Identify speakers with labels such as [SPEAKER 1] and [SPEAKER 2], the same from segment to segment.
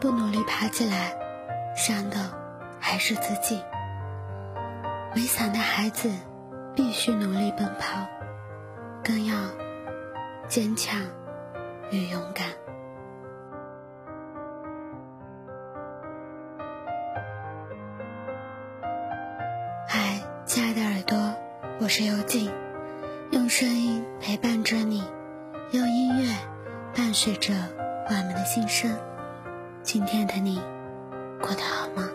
[SPEAKER 1] 不努力爬起来，伤的还是自己。没伞的孩子必须努力奔跑，更要坚强与勇敢。嗨，亲爱的耳朵，我是幽静，用声音陪伴着你，用音乐伴随着我们的心声。今天的你过得好吗？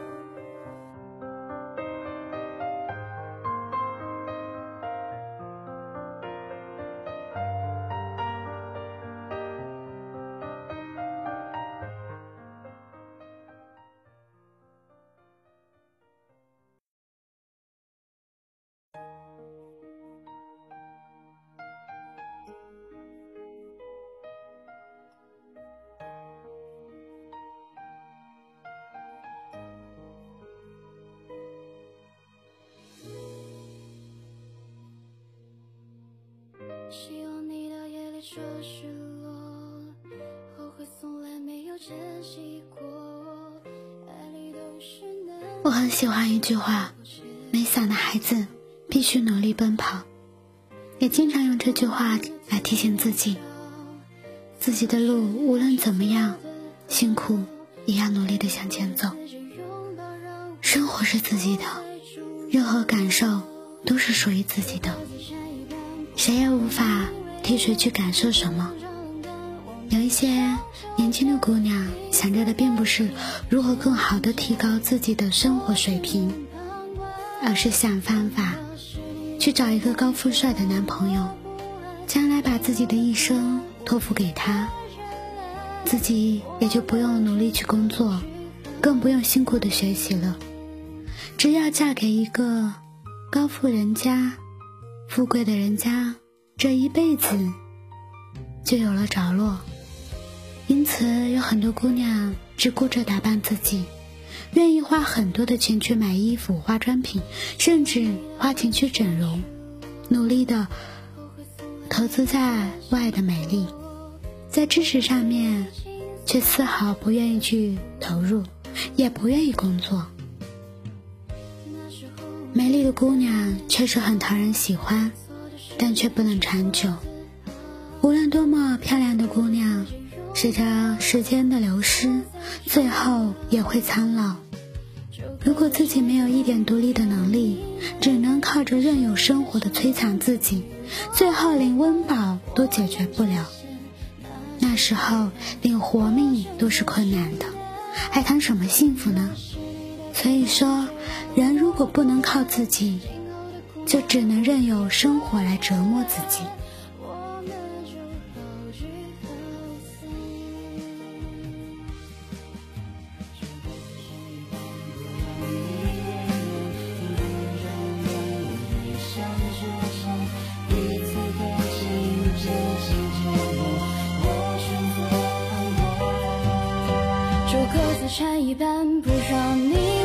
[SPEAKER 1] 我很喜欢一句话：没伞的孩子必须努力奔跑。也经常用这句话来提醒自己，自己的路无论怎么样辛苦，也要努力的向前走。生活是自己的，任何感受都是属于自己的。谁也无法替谁去感受什么。有一些年轻的姑娘想着的并不是如何更好的提高自己的生活水平，而是想方法去找一个高富帅的男朋友，将来把自己的一生托付给他，自己也就不用努力去工作，更不用辛苦的学习了，只要嫁给一个高富人家。富贵的人家，这一辈子就有了着落。因此，有很多姑娘只顾着打扮自己，愿意花很多的钱去买衣服、化妆品，甚至花钱去整容，努力的投资在外的美丽，在知识上面却丝毫不愿意去投入，也不愿意工作。美丽的姑娘确实很讨人喜欢，但却不能长久。无论多么漂亮的姑娘，随着时间的流失，最后也会苍老。如果自己没有一点独立的能力，只能靠着任由生活的摧残自己，最后连温饱都解决不了。那时候连活命都是困难的，还谈什么幸福呢？所以说，人如果不能靠自己，就只能任由生活来折磨自己。
[SPEAKER 2] 我各自缠一半，不让你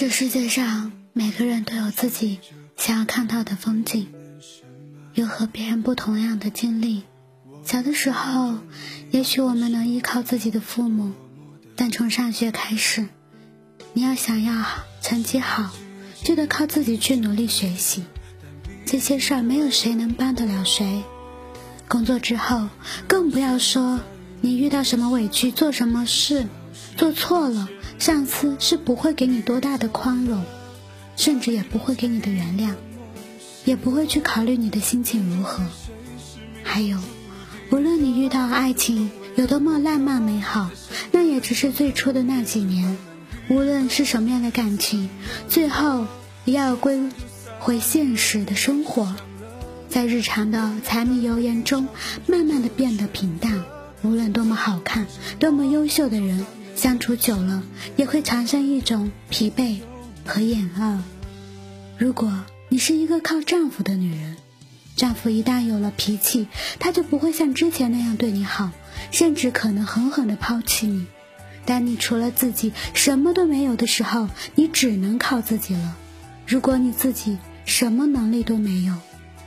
[SPEAKER 2] 这
[SPEAKER 1] 世界上每个人都有自己想要看到的风景，有和别人不同样的经历。小的时候，也许我们能依靠自己的父母，但从上学开始，你要想要成绩好，就得靠自己去努力学习。这些事儿没有谁能帮得了谁。工作之后，更不要说你遇到什么委屈、做什么事做错了，上司是不会给你多大的宽容，甚至也不会给你的原谅，也不会去考虑你的心情如何。还有，无论你遇到爱情有多么浪漫美好，那也只是最初的那几年。无论是什么样的感情，最后也要归回现实的生活，在日常的柴米油盐中，慢慢的变得平淡。无论多么好看、多么优秀的人，相处久了也会产生一种疲惫和厌恶。如果你是一个靠丈夫的女人，丈夫一旦有了脾气，他就不会像之前那样对你好，甚至可能狠狠的抛弃你。当你除了自己什么都没有的时候，你只能靠自己了。如果你自己什么能力都没有，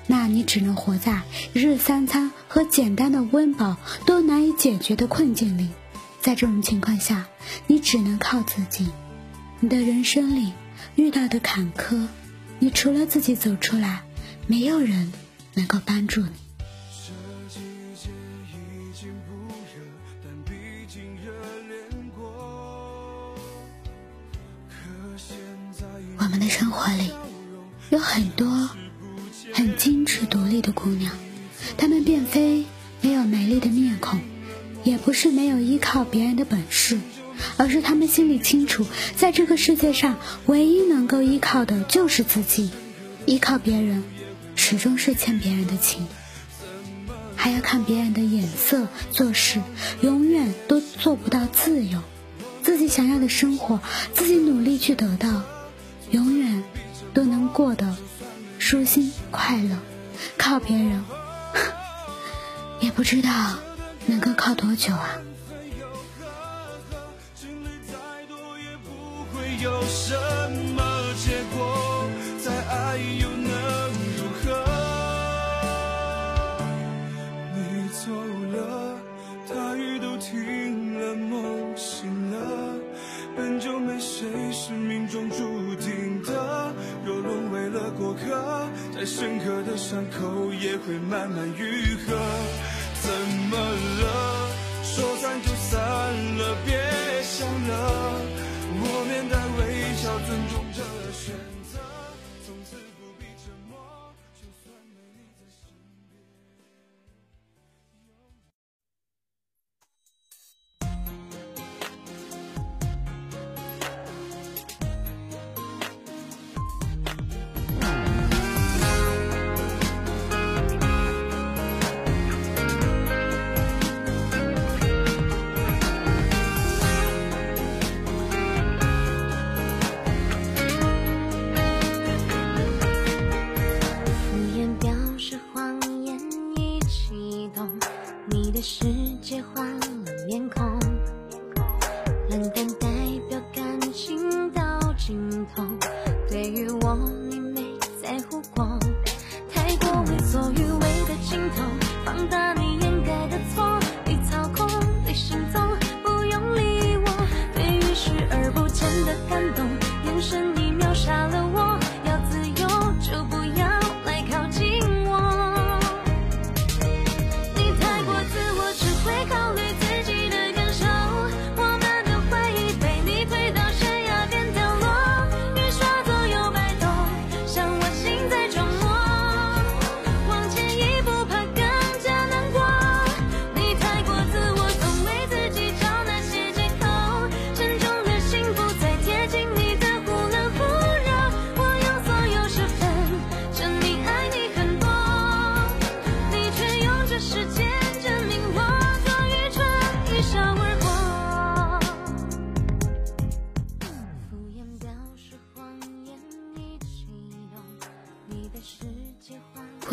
[SPEAKER 1] 那你只能活在一日三餐和简单的温饱都难以解决的困境里。在这种情况下，你只能靠自己。你的人生里遇到的坎坷，你除了自己走出来，没有人能够帮助你。我们的生活里有很多很精致独立的姑娘，她们并非没有美丽的面孔，也不是没有依靠别人的本事，而是他们心里清楚，在这个世界上唯一能够依靠的就是自己，依靠别人始终是欠别人的情，还要看别人的眼色做事，永远都做不到自由。自己想要的生活，自己努力去得到。永远都能过得舒心快乐，靠别人 也不知道能够靠多久啊。
[SPEAKER 2] 有什么想世界换了面孔。冷淡代表感情到尽头对于我你没在乎过。太过为所欲为的尽头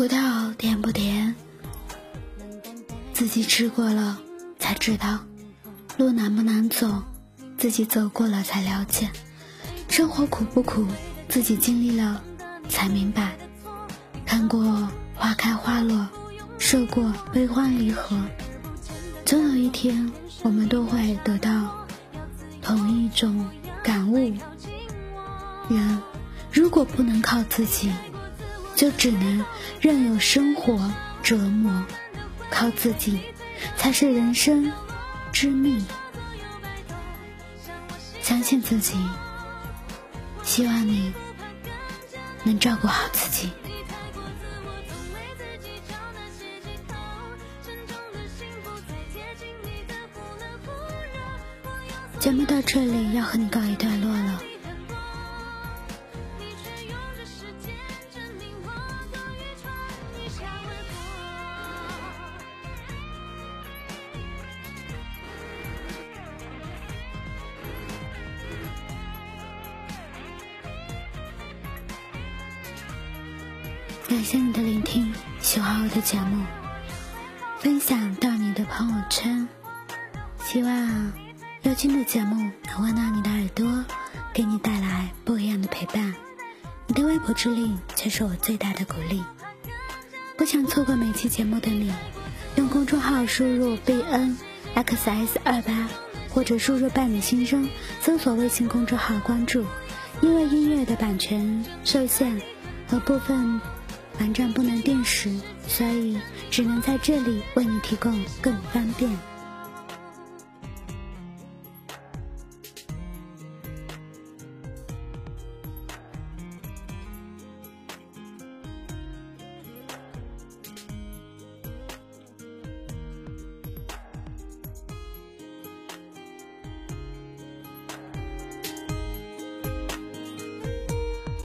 [SPEAKER 1] 葡萄甜不甜？自己吃过了才知道。路难不难走？自己走过了才了解。生活苦不苦？自己经历了才明白。看过花开花落，受过悲欢离合，总有一天，我们都会得到同一种感悟。人如果不能靠自己，就只能任由生活折磨。靠自己，才是人生之命。相信自己，希望你能照顾好自己。节目到这里要和你告一段落了。感谢你的聆听，喜欢我的节目，分享到你的朋友圈。希望幽静的节目能温暖你的耳朵，给你带来不一样的陪伴。你的微薄之力就是我最大的鼓励。不想错过每期节目的你，用公众号输入 b n x s 二八，或者输入“伴你心声”，搜索微信公众号关注。因为音乐的版权受限和部分。网站不能定时，所以只能在这里为你提供更方便。